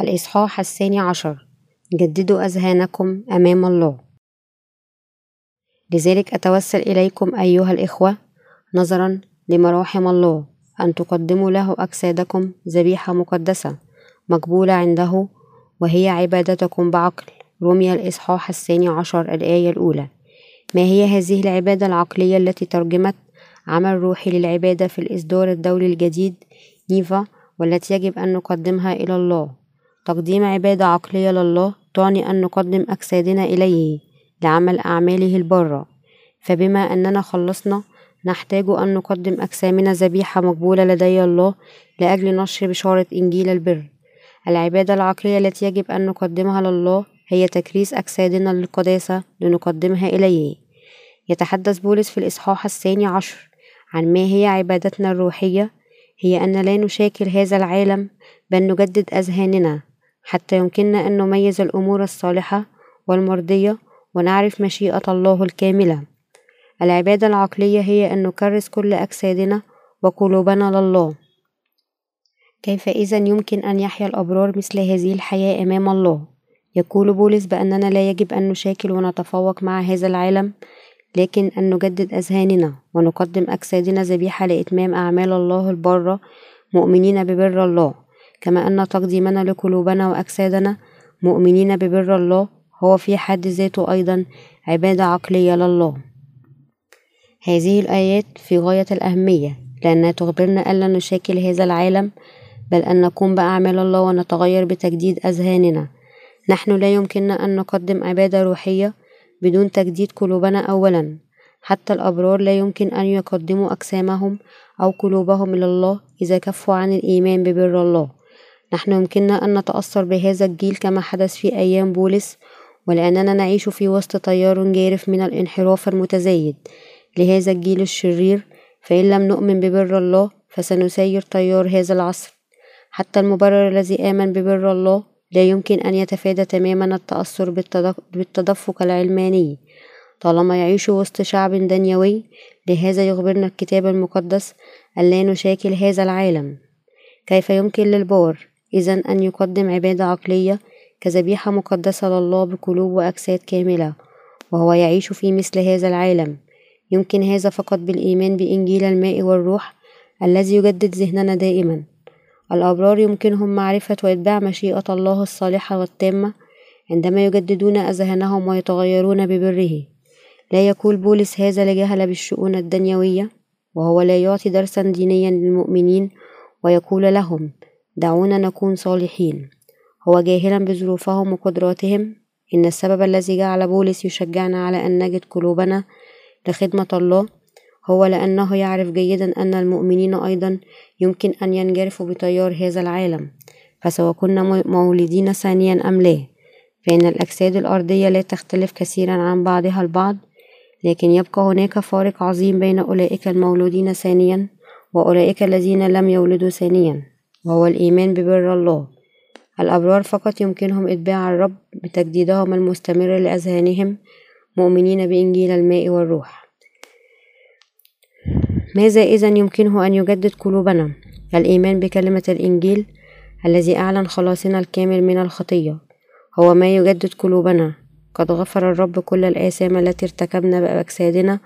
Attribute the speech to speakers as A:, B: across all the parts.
A: الإصحاح الثاني عشر. جددوا أذهانكم أمام الله. لذلك أتوسل إليكم أيها الإخوة نظرا لمراحم الله أن تقدموا له أجسادكم ذبيحة مقدسة مقبولة عنده وهي عبادتكم بعقل. رمي الإصحاح الثاني عشر الآية الأولى. ما هي هذه العبادة العقلية التي ترجمت عمل روحي للعبادة في الإصدار الدولي الجديد نيفا والتي يجب أن نقدمها إلى الله؟ تقديم عبادة عقلية لله تعني أن نقدم أجسادنا إليه لعمل أعماله البارة فبما أننا خلصنا نحتاج أن نقدم أجسامنا ذبيحة مقبولة لدي الله لأجل نشر بشارة إنجيل البر. العبادة العقلية التي يجب أن نقدمها لله هي تكريس أجسادنا للقداسة لنقدمها إليه. يتحدث بولس في الإصحاح الثاني عشر عن ما هي عبادتنا الروحية هي أن لا نشاكل هذا العالم بل نجدد أذهاننا. حتى يمكننا أن نميز الأمور الصالحة والمرضية ونعرف مشيئة الله الكاملة. العبادة العقلية هي أن نكرس كل أجسادنا وقلوبنا لله. كيف إذا يمكن أن يحيا الأبرار مثل هذه الحياة أمام الله؟ يقول بولس بأننا لا يجب أن نشاكل ونتفوق مع هذا العالم لكن أن نجدد أذهاننا ونقدم أجسادنا ذبيحة لإتمام أعمال الله البارة مؤمنين ببر الله. كما أن تقديمنا لقلوبنا وأجسادنا مؤمنين ببر الله هو في حد ذاته أيضا عبادة عقلية لله. هذه الآيات في غاية الأهمية لأنها تخبرنا ألا نشاكل هذا العالم بل أن نقوم بأعمال الله ونتغير بتجديد أذهاننا. نحن لا يمكننا أن نقدم عبادة روحية بدون تجديد قلوبنا أولا. حتى الأبرار لا يمكن أن يقدموا أجسامهم أو قلوبهم إلى الله إذا كفوا عن الإيمان ببر الله. نحن يمكننا أن نتأثر بهذا الجيل كما حدث في أيام بولس ولأننا نعيش في وسط تيار جارف من الانحراف المتزايد. لهذا الجيل الشرير فإن لم نؤمن ببر الله فسنسير تيار هذا العصر. حتى المبرر الذي آمن ببر الله لا يمكن أن يتفادى تماما التأثر بالتدفق العلماني. طالما يعيش وسط شعب دنيوي لهذا يخبرنا الكتاب المقدس أن لا نشاكل هذا العالم كيف يمكن للبار إذا أن يقدم عبادة عقلية كذبيحة مقدسة لله بقلوب وأجساد كاملة وهو يعيش في مثل هذا العالم. يمكن هذا فقط بالإيمان بإنجيل الماء والروح الذي يجدد ذهننا دائما. الأبرار يمكنهم معرفة وإتباع مشيئة الله الصالحة والتامة عندما يجددون أذهانهم ويتغيرون ببره. لا يقول بولس هذا لجهل بالشؤون الدنيوية وهو لا يعطي درسا دينيا للمؤمنين ويقول لهم دعونا نكون صالحين. هو جاهلا بظروفهم وقدراتهم. إن السبب الذي جعل بولس يشجعنا على أن نجد قلوبنا لخدمة الله هو لأنه يعرف جيدا أن المؤمنين أيضا يمكن أن ينجرفوا بتيار هذا العالم. فسواء كنا مولدين ثانيا أم لا؟ فإن الأجساد الأرضية لا تختلف كثيرا عن بعضها البعض لكن يبقى هناك فارق عظيم بين أولئك المولودين ثانيا وأولئك الذين لم يولدوا ثانيا. وهو الإيمان ببر الله. الأبرار فقط يمكنهم إتباع الرب بتجديدهم المستمر لأذهانهم مؤمنين بإنجيل الماء والروح. ماذا إذا يمكنه أن يجدد قلوبنا؟ الإيمان بكلمة الإنجيل الذي أعلن خلاصنا الكامل من الخطية. هو ما يجدد قلوبنا. قد غفر الرب كل الآثام التي ارتكبنا بأجسادنا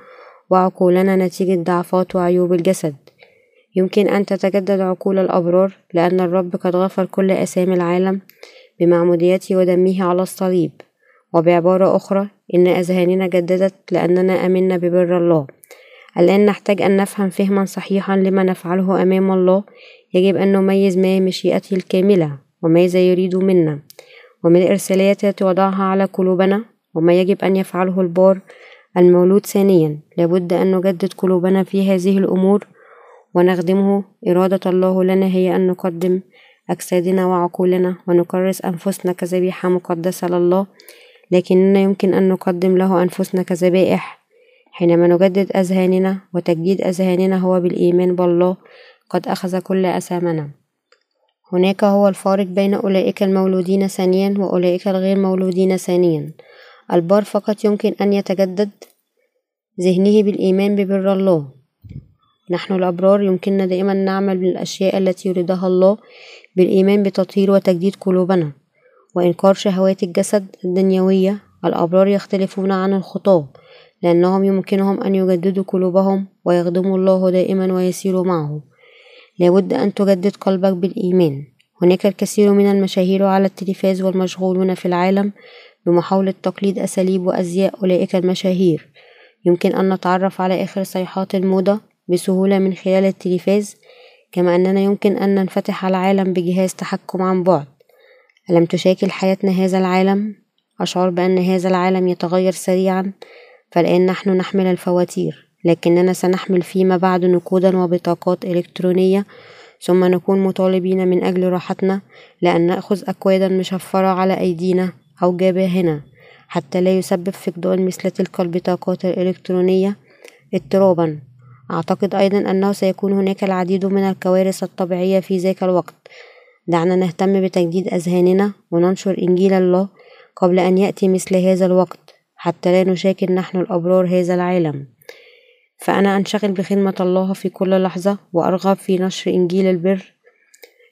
A: وعقولنا نتيجة ضعفات وعيوب الجسد. يمكن أن تتجدد عقول الأبرار لأن الرب قد غفر كل آثام العالم بمعموديته ودمه على الصليب. وبعبارة أخرى إن أذهاننا جددت لأننا أمنا ببر الله. الآن نحتاج أن نفهم فهما صحيحا لما نفعله أمام الله. يجب أن نميز ما مشيئته الكاملة وماذا يريد منا. ومن الإرساليات التي وضعها على قلوبنا وما يجب أن يفعله البار المولود ثانيا. لابد أن نجدد قلوبنا في هذه الأمور ونخدمه إرادة الله لنا هي أن نقدم أجسادنا وعقولنا ونكرس أنفسنا كذبيحة مقدسة لله لكننا يمكن أن نقدم له أنفسنا كذبائح. حينما نجدد أذهاننا وتجديد أذهاننا هو بالإيمان بالله قد أخذ كل أثامنا. هناك هو الفارق بين أولئك المولودين ثانيا وأولئك الغير مولودين ثانيا. البار فقط يمكن أن يتجدد ذهنه بالإيمان ببر الله. نحن الأبرار يمكننا دائما نعمل بالأشياء التي يريدها الله بالإيمان بتطهير وتجديد قلوبنا. وإنكار شهوات الجسد الدنيوية الأبرار يختلفون عن الخطاة لأنهم يمكنهم أن يجددوا قلوبهم ويخدموا الله دائما ويسيروا معه. لابد أن تجدد قلبك بالإيمان. هناك الكثير من المشاهير على التلفاز والمشغولون في العالم بمحاولة تقليد أساليب وأزياء أولئك المشاهير. يمكن أن نتعرف على آخر صيحات الموضة. بسهولة من خلال التلفاز كما أننا يمكن أن ننفتح على العالم بجهاز تحكم عن بعد ألم تشاكل حياتنا هذا العالم؟ أشعر بأن هذا العالم يتغير سريعا فالآن نحن نحمل الفواتير لكننا سنحمل فيما بعد نقودا وبطاقات إلكترونية ثم نكون مطالبين من أجل راحتنا لأن نأخذ أكوادا مشفرة على أيدينا أو جباهنا حتى لا يسبب فقدان مثل تلك البطاقات الإلكترونية اضطرابا أعتقد أيضا أنه سيكون هناك العديد من الكوارث الطبيعية في ذاك الوقت. دعنا نهتم بتجديد أذهاننا وننشر إنجيل الله قبل أن يأتي مثل هذا الوقت حتى لا نشاكل نحن الأبرار هذا العالم. فأنا أنشغل بخدمة الله في كل لحظة وأرغب في نشر إنجيل البر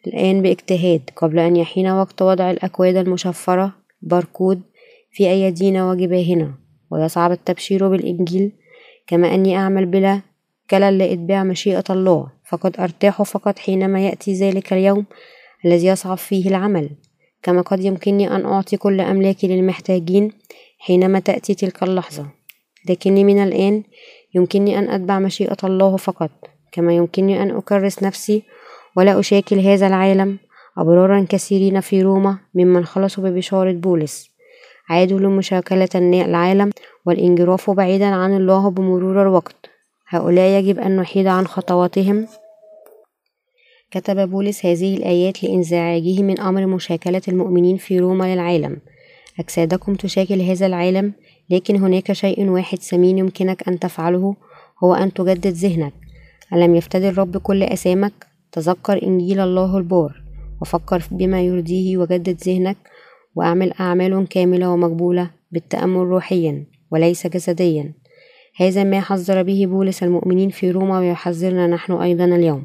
A: الآن باجتهاد قبل أن يحين وقت وضع الأكواد المشفرة باركود في أيدينا وجباهنا. ويصعب التبشير بالإنجيل كما أني أعمل بلا كلل لإتباع مشيئة الله فقد أرتاح فقط حينما يأتي ذلك اليوم الذي يصعب فيه العمل. كما قد يمكنني أن أعطي كل أملاكي للمحتاجين حينما تأتي تلك اللحظة. لكني من الآن يمكنني أن أتبع مشيئة الله فقط كما يمكنني أن أكرس نفسي ولا أشاكل هذا العالم أبرارا كثيرين في روما ممن خلصوا ببشارة بولس. عادوا لمشاكلة العالم والانجراف بعيدا عن الله بمرور الوقت. هؤلاء يجب أن نحيد عن خطواتهم. كتب بولس هذه الآيات لإنزعاجه من أمر مشاكلة المؤمنين في روما للعالم. أجسادكم تشاكل هذا العالم لكن هناك شيء واحد ثمين يمكنك أن تفعله هو أن تجدد ذهنك. ألم يفتدي الرب كل أسامك؟ تذكر إنجيل الله البار. وفكر بما يرضيه وجدد ذهنك وأعمل أعمال كاملة ومقبولة بالتأمل روحيا وليس جسديا. هذا ما حذر به بولس المؤمنين في روما ويحذرنا نحن أيضا اليوم.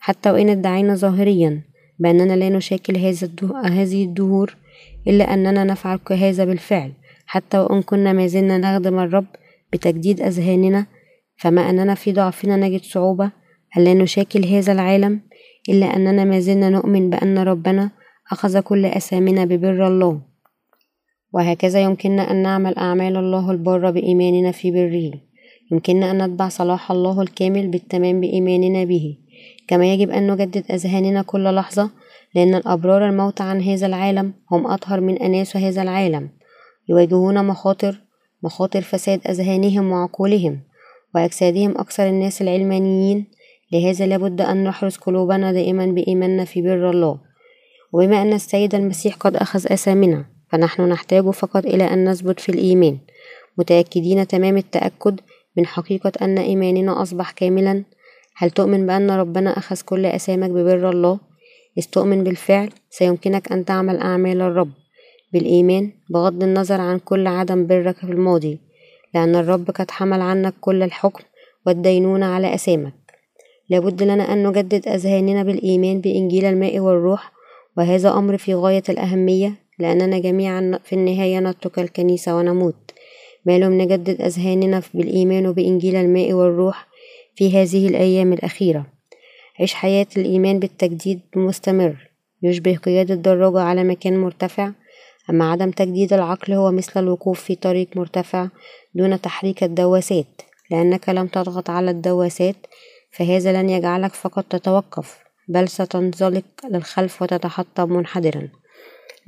A: حتى وإن ادعينا ظاهريا بأننا لا نشاكل هذه الدهور إلا أننا نفعل كهذا بالفعل. حتى وإن كنا ما زلنا نخدم الرب بتجديد أذهاننا فما أننا في ضعفنا نجد صعوبة ألا نشاكل هذا العالم إلا أننا ما زلنا نؤمن بأن ربنا أخذ كل أثامنا ببر الله وهكذا يمكننا أن نعمل أعمال الله البارة بإيماننا في بره. يمكننا أن نتبع صلاح الله الكامل بالتمام بإيماننا به. كما يجب أن نجدد أذهاننا كل لحظة لأن الأبرار الموت عن هذا العالم هم أطهر من أناس هذا العالم. يواجهون مخاطر مخاطر فساد أذهانهم وعقولهم وأجسادهم أكثر الناس العلمانيين. لهذا لابد أن نحرس قلوبنا دائما بإيماننا في بر الله. وبما أن السيد المسيح قد أخذ أثامنا فنحن نحتاج فقط إلى أن نثبت في الإيمان. متأكدين تمام التأكد من حقيقة أن إيماننا أصبح كاملا؟ هل تؤمن بأن ربنا أخذ كل أثامك ببر الله؟ إذ تؤمن بالفعل سيمكنك أن تعمل أعمال الرب. بالإيمان بغض النظر عن كل عدم برك في الماضي لأن الرب قد حمل عنك كل الحكم والدينونة على أثامك لابد لنا أن نجدد أذهاننا بالإيمان بإنجيل الماء والروح وهذا أمر في غاية الأهمية لأننا جميعا في النهاية نترك الكنيسة ونموت. ما لم نجدد أذهاننا بالإيمان بإنجيل الماء والروح في هذه الأيام الأخيرة. عيش حياة الإيمان بالتجديد مستمر. يشبه قيادة دراجة على مكان مرتفع. أما عدم تجديد العقل هو مثل الوقوف في طريق مرتفع دون تحريك الدواسات. لأنك لم تضغط على الدواسات فهذا لن يجعلك فقط تتوقف بل ستنزلق للخلف وتتحطم منحدرا.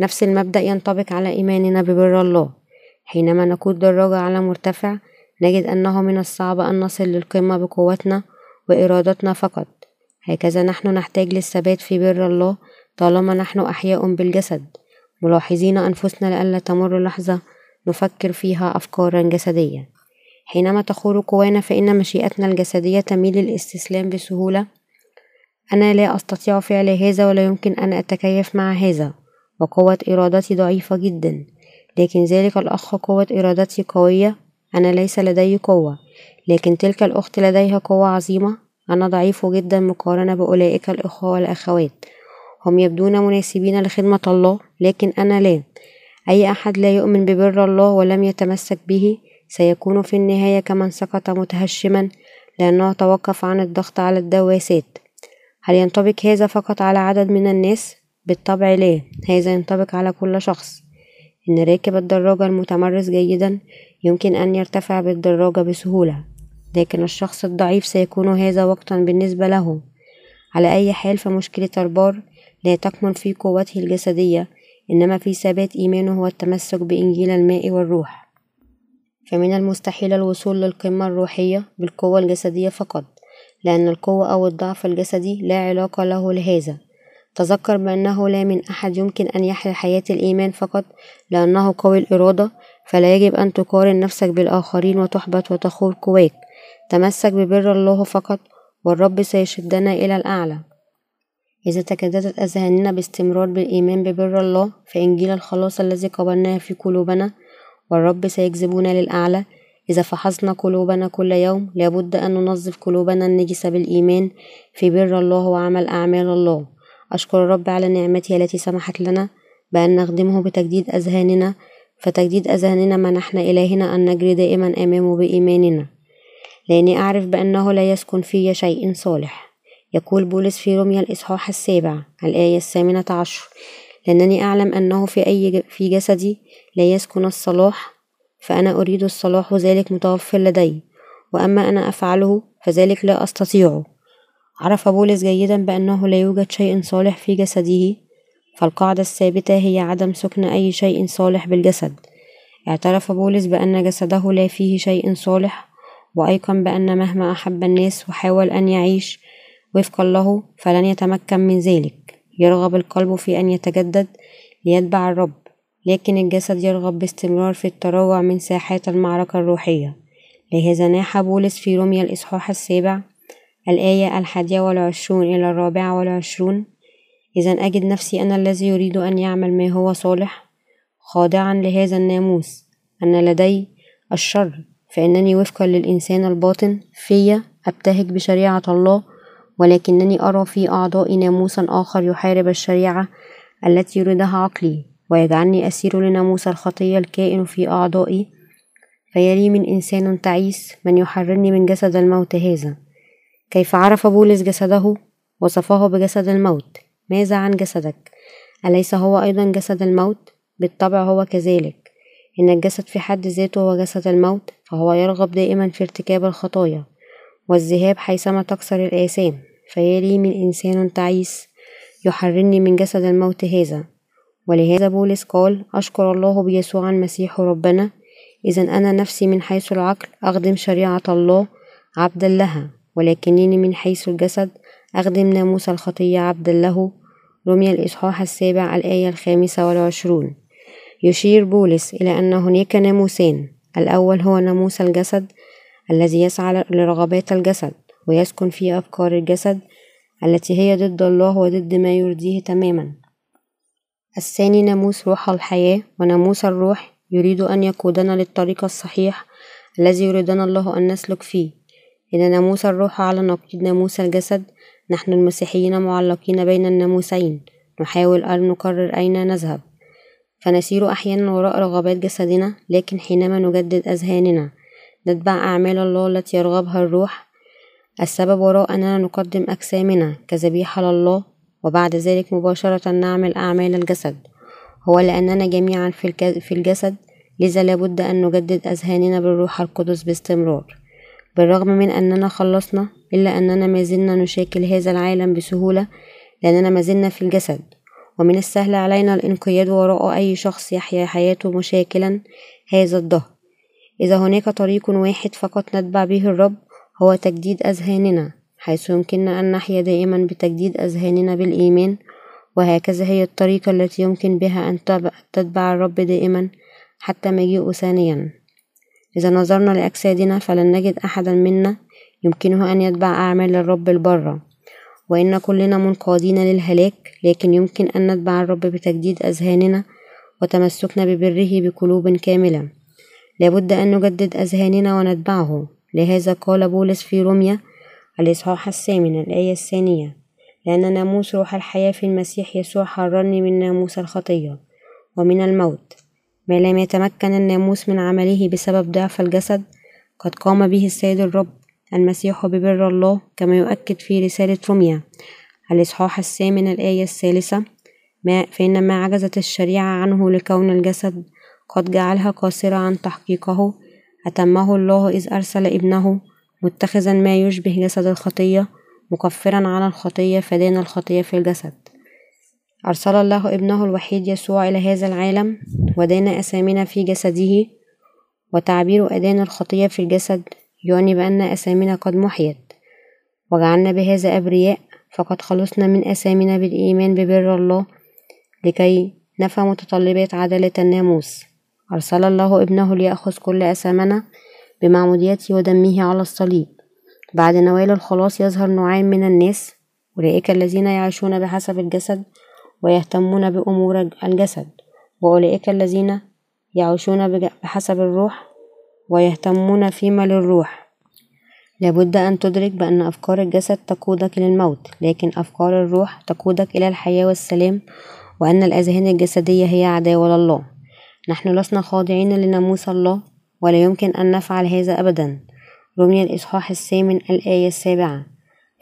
A: نفس المبدأ ينطبق على إيماننا ببر الله. حينما نقود دراجة على مرتفع نجد أنه من الصعب أن نصل للقمة بقوتنا وإرادتنا فقط. هكذا نحن نحتاج للثبات في بر الله طالما نحن أحياء بالجسد. ملاحظين أنفسنا لئلا تمر لحظة نفكر فيها أفكارا جسدية. حينما تخور قوانا فإن مشيئتنا الجسدية تميل للاستسلام بسهولة. أنا لا أستطيع فعل هذا ولا يمكن أن أتكيف مع هذا. وقوة إرادتي ضعيفة جدا. لكن ذلك الأخ قوة إرادتي قوية أنا ليس لدي قوة. لكن تلك الأخت لديها قوة عظيمة أنا ضعيف جدا مقارنة بأولئك الأخوة والأخوات. هم يبدون مناسبين لخدمة الله لكن أنا لا. أي أحد لا يؤمن ببر الله ولم يتمسك به سيكون في النهاية كمن سقط متهشما لأنه توقف عن الضغط على الدواسات. هل ينطبق هذا فقط على عدد من الناس؟ بالطبع لا. هذا ينطبق على كل شخص. إن راكب الدراجة المتمرس جيدا يمكن أن يرتفع بالدراجة بسهولة لكن الشخص الضعيف سيكون هذا وقتا بالنسبة له. على أي حال فمشكلة البار لا تكمن في قوته الجسدية إنما في ثبات إيمانه والتمسك بإنجيل الماء والروح. فمن المستحيل الوصول للقمة الروحية بالقوة الجسدية فقط لأن القوة أو الضعف الجسدي لا علاقة له لهذا. تذكر بأنه لا من أحد يمكن أن يحيا حياة الإيمان فقط لأنه قوي الإرادة فلا يجب أن تقارن نفسك بالآخرين وتحبط وتخور قواك تمسك ببر الله فقط والرب سيشدنا إلى الأعلى. إذا تجددت أذهاننا باستمرار بالإيمان ببر الله فإنجيل الخلاص الذي قبلناه في قلوبنا والرب سيجذبنا للأعلى. إذا فحصنا قلوبنا كل يوم لابد أن ننظف قلوبنا النجسة بالإيمان في بر الله وعمل أعمال الله. أشكر الرب على نعمته التي سمحت لنا بأن نخدمه بتجديد أذهاننا فتجديد أذهاننا منحنا إلهنا أن نجري دائما أمامه بإيماننا. لأني أعرف بأنه لا يسكن في شيء صالح. يقول بولس في رمية الإصحاح السابع الآية الثامنة عشر لأنني أعلم أنه في أي في جسدي لا يسكن الصلاح فأنا أريد الصلاح وذلك متوفر لدي وأما أنا أفعله فذلك لا أستطيعه عرف بولس جيدا بأنه لا يوجد شيء صالح في جسده فالقاعدة الثابتة هي عدم سكن أي شيء صالح بالجسد. اعترف بولس بأن جسده لا فيه شيء صالح وأيقن بأن مهما أحب الناس وحاول أن يعيش وفقا له فلن يتمكن من ذلك. يرغب القلب في أن يتجدد ليتبع الرب لكن الجسد يرغب باستمرار في التروع من ساحات المعركة الروحية. لهذا ناح بولس في رمي الإصحاح السابع الآية الحادية والعشرون إلى الرابعة والعشرون. إذا أجد نفسي أنا الذي يريد أن يعمل ما هو صالح خاضعا لهذا الناموس أن لدي الشر فإنني وفقا للإنسان الباطن في أبتهج بشريعة الله ولكنني أرى في أعضائي ناموسا آخر يحارب الشريعة التي يريدها عقلي ويجعلني أسير لناموس الخطية الكائن في أعضائي فيلي من إنسان تعيس من يحررني من جسد الموت هذا. كيف عرف بولس جسده؟ وصفه بجسد الموت. ماذا عن جسدك؟ أليس هو أيضا جسد الموت؟ بالطبع هو كذلك. إن الجسد في حد ذاته هو جسد الموت فهو يرغب دائما في ارتكاب الخطايا والذهاب حيثما تكسر الآثام. فيالي من إنسان تعيس يحررني من جسد الموت هذا. ولهذا بولس قال أشكر الله بيسوع المسيح ربنا إذا أنا نفسي من حيث العقل أخدم شريعة الله عبدا لها. ولكنني من حيث الجسد أخدم ناموس الخطية عبدا له رمي الإصحاح السابع الآية الخامسة والعشرون. يشير بولس إلى أن هناك ناموسان الأول هو ناموس الجسد الذي يسعى لرغبات الجسد ويسكن في أفكار الجسد التي هي ضد الله وضد ما يرضيه تماما. الثاني ناموس روح الحياة وناموس الروح يريد أن يقودنا للطريق الصحيح الذي يريدنا الله أن نسلك فيه. إن ناموس الروح على نقيض ناموس الجسد نحن المسيحيين معلقين بين الناموسين. نحاول أن نقرر أين نذهب. فنسير أحيانا وراء رغبات جسدنا لكن حينما نجدد أذهاننا نتبع أعمال الله التي يرغبها الروح. السبب وراء أننا نقدم أجسامنا كذبيحة لله وبعد ذلك مباشرة نعمل أعمال الجسد. هو لأننا جميعا في الجسد لذا لابد أن نجدد أذهاننا بالروح القدس باستمرار. بالرغم من أننا خلصنا إلا أننا ما زلنا نشاكل هذا العالم بسهولة لأننا ما زلنا في الجسد. ومن السهل علينا الانقياد وراء أي شخص يحيا حياته مشاكلا هذا الدهر إذا هناك طريق واحد فقط نتبع به الرب هو تجديد أذهاننا حيث يمكننا أن نحيا دائما بتجديد أذهاننا بالإيمان. وهكذا هي الطريقة التي يمكن بها أن تتبع الرب دائما حتى مجيئه ثانيا. إذا نظرنا لأجسادنا فلن نجد أحدا منا يمكنه أن يتبع أعمال الرب البرة وإن كلنا منقادين للهلاك لكن يمكن أن نتبع الرب بتجديد أذهاننا وتمسكنا ببره بقلوب كاملة. لابد أن نجدد أذهاننا ونتبعه. لهذا قال بولس في روميا الإصحاح الثامن الآية الثانية لأن ناموس روح الحياة في المسيح يسوع حررني من ناموس الخطية ومن الموت. ما لم يتمكن الناموس من عمله بسبب ضعف الجسد قد قام به السيد الرب المسيح ببر الله كما يؤكد في رسالة روميا الإصحاح الثامن الآية الثالثة ما فإن ما عجزت الشريعة عنه لكون الجسد قد جعلها قاصرة عن تحقيقه أتمه الله إذ أرسل ابنه متخذا ما يشبه جسد الخطية مكفرا على الخطية فدان الخطية في الجسد. أرسل الله ابنه الوحيد يسوع إلى هذا العالم ودان أسامنا في جسده وتعبير أدان الخطية في الجسد يعني بأن أسامنا قد محيت. وجعلنا بهذا أبرياء فقد خلصنا من أسامنا بالإيمان ببر الله لكي نفى متطلبات عدالة الناموس. أرسل الله ابنه ليأخذ كل أسامنا بمعموديته ودمه على الصليب. بعد نوال الخلاص يظهر نوعين من الناس أولئك الذين يعيشون بحسب الجسد ويهتمون بأمور الجسد وأولئك الذين يعيشون بحسب الروح ويهتمون فيما للروح. لابد أن تدرك بأن أفكار الجسد تقودك للموت لكن أفكار الروح تقودك إلى الحياة والسلام وأن الأذهان الجسدية هي عداوة لله. نحن لسنا خاضعين لناموس الله ولا يمكن أن نفعل هذا أبدا. رمي الإصحاح الثامن الآية السابعة.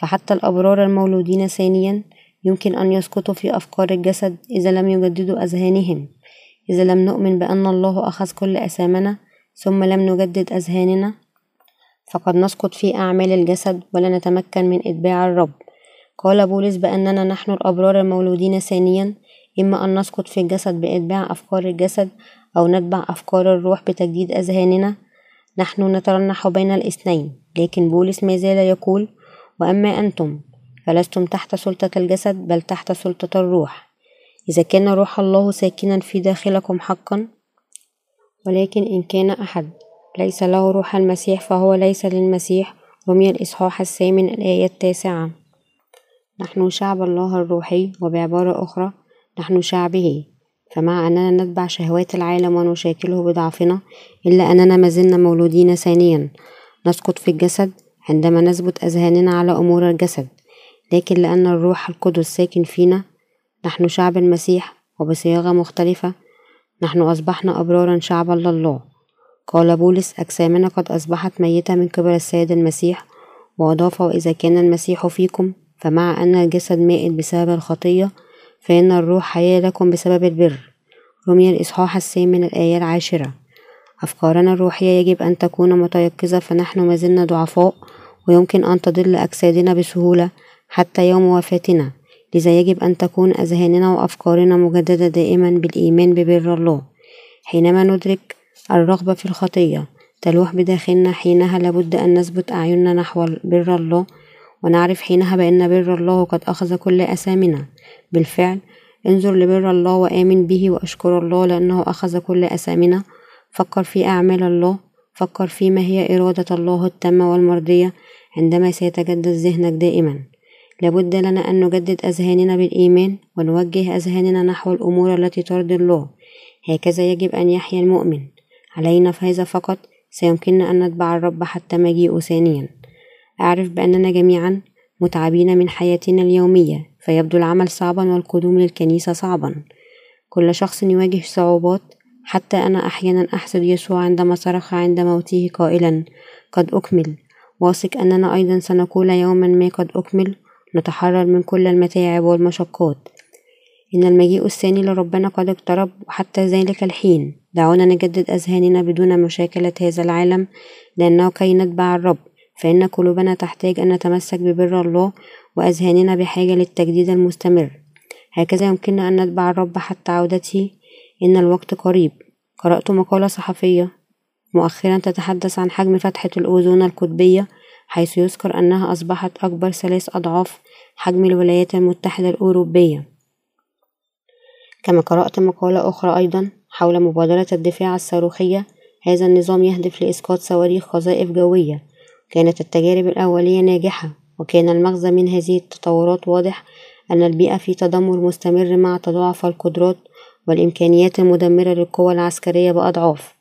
A: فحتى الأبرار المولودين ثانيا يمكن أن يسقطوا في أفكار الجسد إذا لم يجددوا أذهانهم. إذا لم نؤمن بأن الله أخذ كل أثامنا ثم لم نجدد أذهاننا فقد نسقط في أعمال الجسد ولا نتمكن من إتباع الرب. قال بولس بأننا نحن الأبرار المولودين ثانيا إما أن نسقط في الجسد بإتباع أفكار الجسد أو نتبع أفكار الروح بتجديد أذهاننا. نحن نترنح بين الاثنين لكن بولس ما زال يقول وأما أنتم فلستم تحت سلطة الجسد بل تحت سلطة الروح. إذا كان روح الله ساكنا في داخلكم حقا ولكن إن كان أحد ليس له روح المسيح فهو ليس للمسيح. رمي الإصحاح الثامن الآية التاسعة. نحن شعب الله الروحي وبعبارة أخرى نحن شعبه. فمع أننا نتبع شهوات العالم ونشاكله بضعفنا إلا أننا ما زلنا مولودين ثانيا. نسقط في الجسد عندما نثبت أذهاننا على أمور الجسد. لكن لأن الروح القدس ساكن فينا نحن شعب المسيح وبصياغة مختلفة نحن أصبحنا أبرارا شعبا لله. قال بولس أجسامنا قد أصبحت ميتة من قبل السيد المسيح وأضاف وإذا كان المسيح فيكم فمع أن الجسد مائت بسبب الخطية فإن الروح حياة لكم بسبب البر. رمي الإصحاح الثامن الآية العاشرة. أفكارنا الروحية يجب أن تكون متيقظة فنحن ما زلنا ضعفاء ويمكن أن تضل أجسادنا بسهولة حتى يوم وفاتنا لذا يجب أن تكون أذهاننا وأفكارنا مجددة دائما بالإيمان ببر الله. حينما ندرك الرغبة في الخطية تلوح بداخلنا حينها لابد أن نثبت أعيننا نحو بر الله ونعرف حينها بأن بر الله قد أخذ كل أثامنا بالفعل انظر لبر الله وآمن به وأشكر الله لأنه أخذ كل أثامنا فكر في أعمال الله فكر فيما هي إرادة الله التامة والمرضية عندما سيتجدد ذهنك دائما. لابد لنا أن نجدد أذهاننا بالإيمان ونوجه أذهاننا نحو الأمور التي ترضي الله. هكذا يجب أن يحيا المؤمن. علينا فهذا فقط. سيمكننا أن نتبع الرب حتى مجيئه ثانيا. أعرف بأننا جميعا متعبين من حياتنا اليومية فيبدو العمل صعبا والقدوم للكنيسة صعبا. كل شخص يواجه صعوبات. حتى أنا أحيانا أحسد يسوع عندما صرخ عند موته قائلا قد أكمل. واثق أننا أيضا سنقول يوما ما قد أكمل. نتحرر من كل المتاعب والمشقات. إن المجيء الثاني لربنا قد اقترب وحتى ذلك الحين. دعونا نجدد أذهاننا بدون مشاكلة هذا العالم لأنه كي نتبع الرب. فإن قلوبنا تحتاج أن نتمسك ببر الله وأذهاننا بحاجة للتجديد المستمر. هكذا يمكننا أن نتبع الرب حتى عودته. إن الوقت قريب. قرأت مقالة صحفية. مؤخرا تتحدث عن حجم فتحة الأوزون القطبية. حيث يذكر أنها أصبحت أكبر ثلاث أضعاف حجم الولايات المتحدة الأوروبية. كما قرأت مقالة أخرى أيضا حول مبادرة الدفاع الصاروخية هذا النظام يهدف لإسقاط صواريخ قذائف جوية. كانت التجارب الأولية ناجحة وكان المغزى من هذه التطورات واضح أن البيئة في تدمر مستمر مع تضاعف القدرات والإمكانيات المدمرة للقوى العسكرية بأضعاف.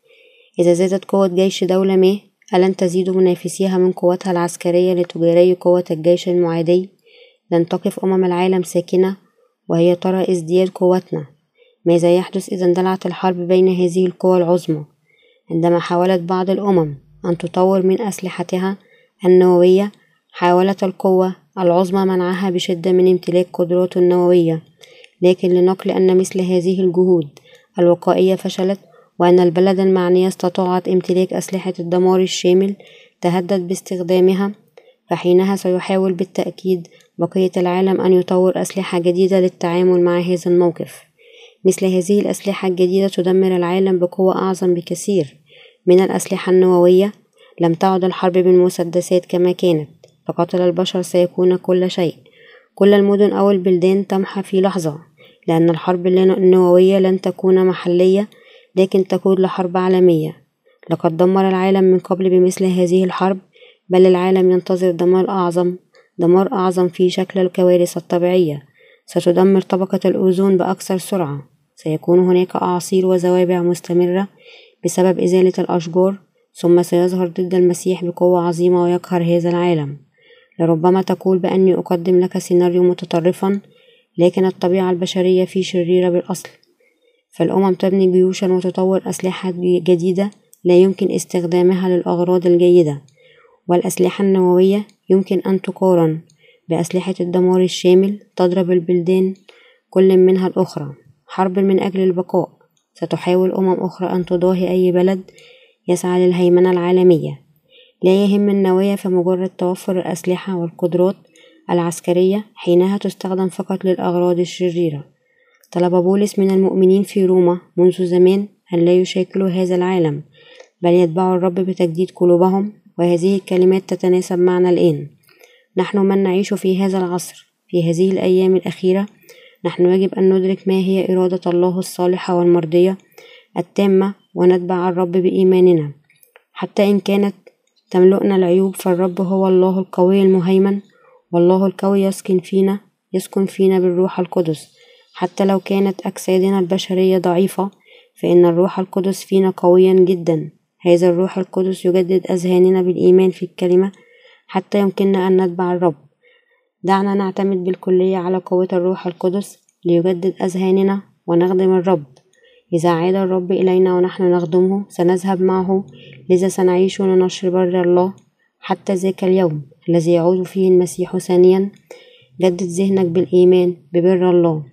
A: إذا زادت قوة جيش دولة ما ألن تزيد منافسيها من قوتها العسكرية لتجاري قوة الجيش المعادي؟ لن تقف أمم العالم ساكنة وهي ترى ازدياد قوتنا. ماذا يحدث إذا اندلعت الحرب بين هذه القوى العظمى؟ عندما حاولت بعض الأمم أن تطور من أسلحتها النووية حاولت القوة العظمى منعها بشدة من امتلاك قدرات نووية لكن لنقل أن مثل هذه الجهود الوقائية فشلت وأن البلد المعنية استطاعت امتلاك أسلحة الدمار الشامل تهدد باستخدامها فحينها سيحاول بالتأكيد بقية العالم أن يطور أسلحة جديدة للتعامل مع هذا الموقف. مثل هذه الأسلحة الجديدة تدمر العالم بقوة أعظم بكثير من الأسلحة النووية. لم تعد الحرب بالمسدسات كما كانت فقتل البشر سيكون كل شيء. كل المدن أو البلدان تمحى في لحظة لأن الحرب النووية لن تكون محلية لكن تكون لحرب عالمية. لقد دمر العالم من قبل بمثل هذه الحرب بل العالم ينتظر دمار أعظم. دمار أعظم في شكل الكوارث الطبيعية. ستدمر طبقة الأوزون بأكثر سرعة. سيكون هناك أعاصير وزوابع مستمرة بسبب إزالة الأشجار ثم سيظهر ضد المسيح بقوة عظيمة ويقهر هذا العالم. لربما تقول بأني أقدم لك سيناريو متطرفا لكن الطبيعة البشرية في شريرة بالأصل. فالأمم تبني جيوشا وتطور أسلحة جديدة لا يمكن استخدامها للأغراض الجيدة والأسلحة النووية يمكن أن تقارن بأسلحة الدمار الشامل تضرب البلدان كل منها الأخرى. حرب من أجل البقاء. ستحاول أمم أخرى أن تضاهي أي بلد يسعى للهيمنة العالمية. لا يهم النوايا فمجرد توفر الأسلحة والقدرات العسكرية حينها تستخدم فقط للأغراض الشريرة. طلب بولس من المؤمنين في روما منذ زمان أن لا يشاكلوا هذا العالم بل يتبعوا الرب بتجديد قلوبهم وهذه الكلمات تتناسب معنا الآن. نحن من نعيش في هذا العصر في هذه الأيام الأخيرة. نحن يجب أن ندرك ما هي إرادة الله الصالحة والمرضية التامة ونتبع الرب بإيماننا. حتى إن كانت تملؤنا العيوب فالرب هو الله القوي المهيمن والله القوي يسكن فينا يسكن فينا بالروح القدس. حتى لو كانت أجسادنا البشرية ضعيفة فإن الروح القدس فينا قويا جدا. هذا الروح القدس يجدد أذهاننا بالإيمان في الكلمة حتى يمكننا أن نتبع الرب. دعنا نعتمد بالكلية على قوة الروح القدس ليجدد أذهاننا ونخدم الرب. إذا عاد الرب إلينا ونحن نخدمه سنذهب معه لذا سنعيش لنشر بر الله حتى ذاك اليوم الذي يعود فيه المسيح ثانيا. جدد ذهنك بالإيمان ببر الله.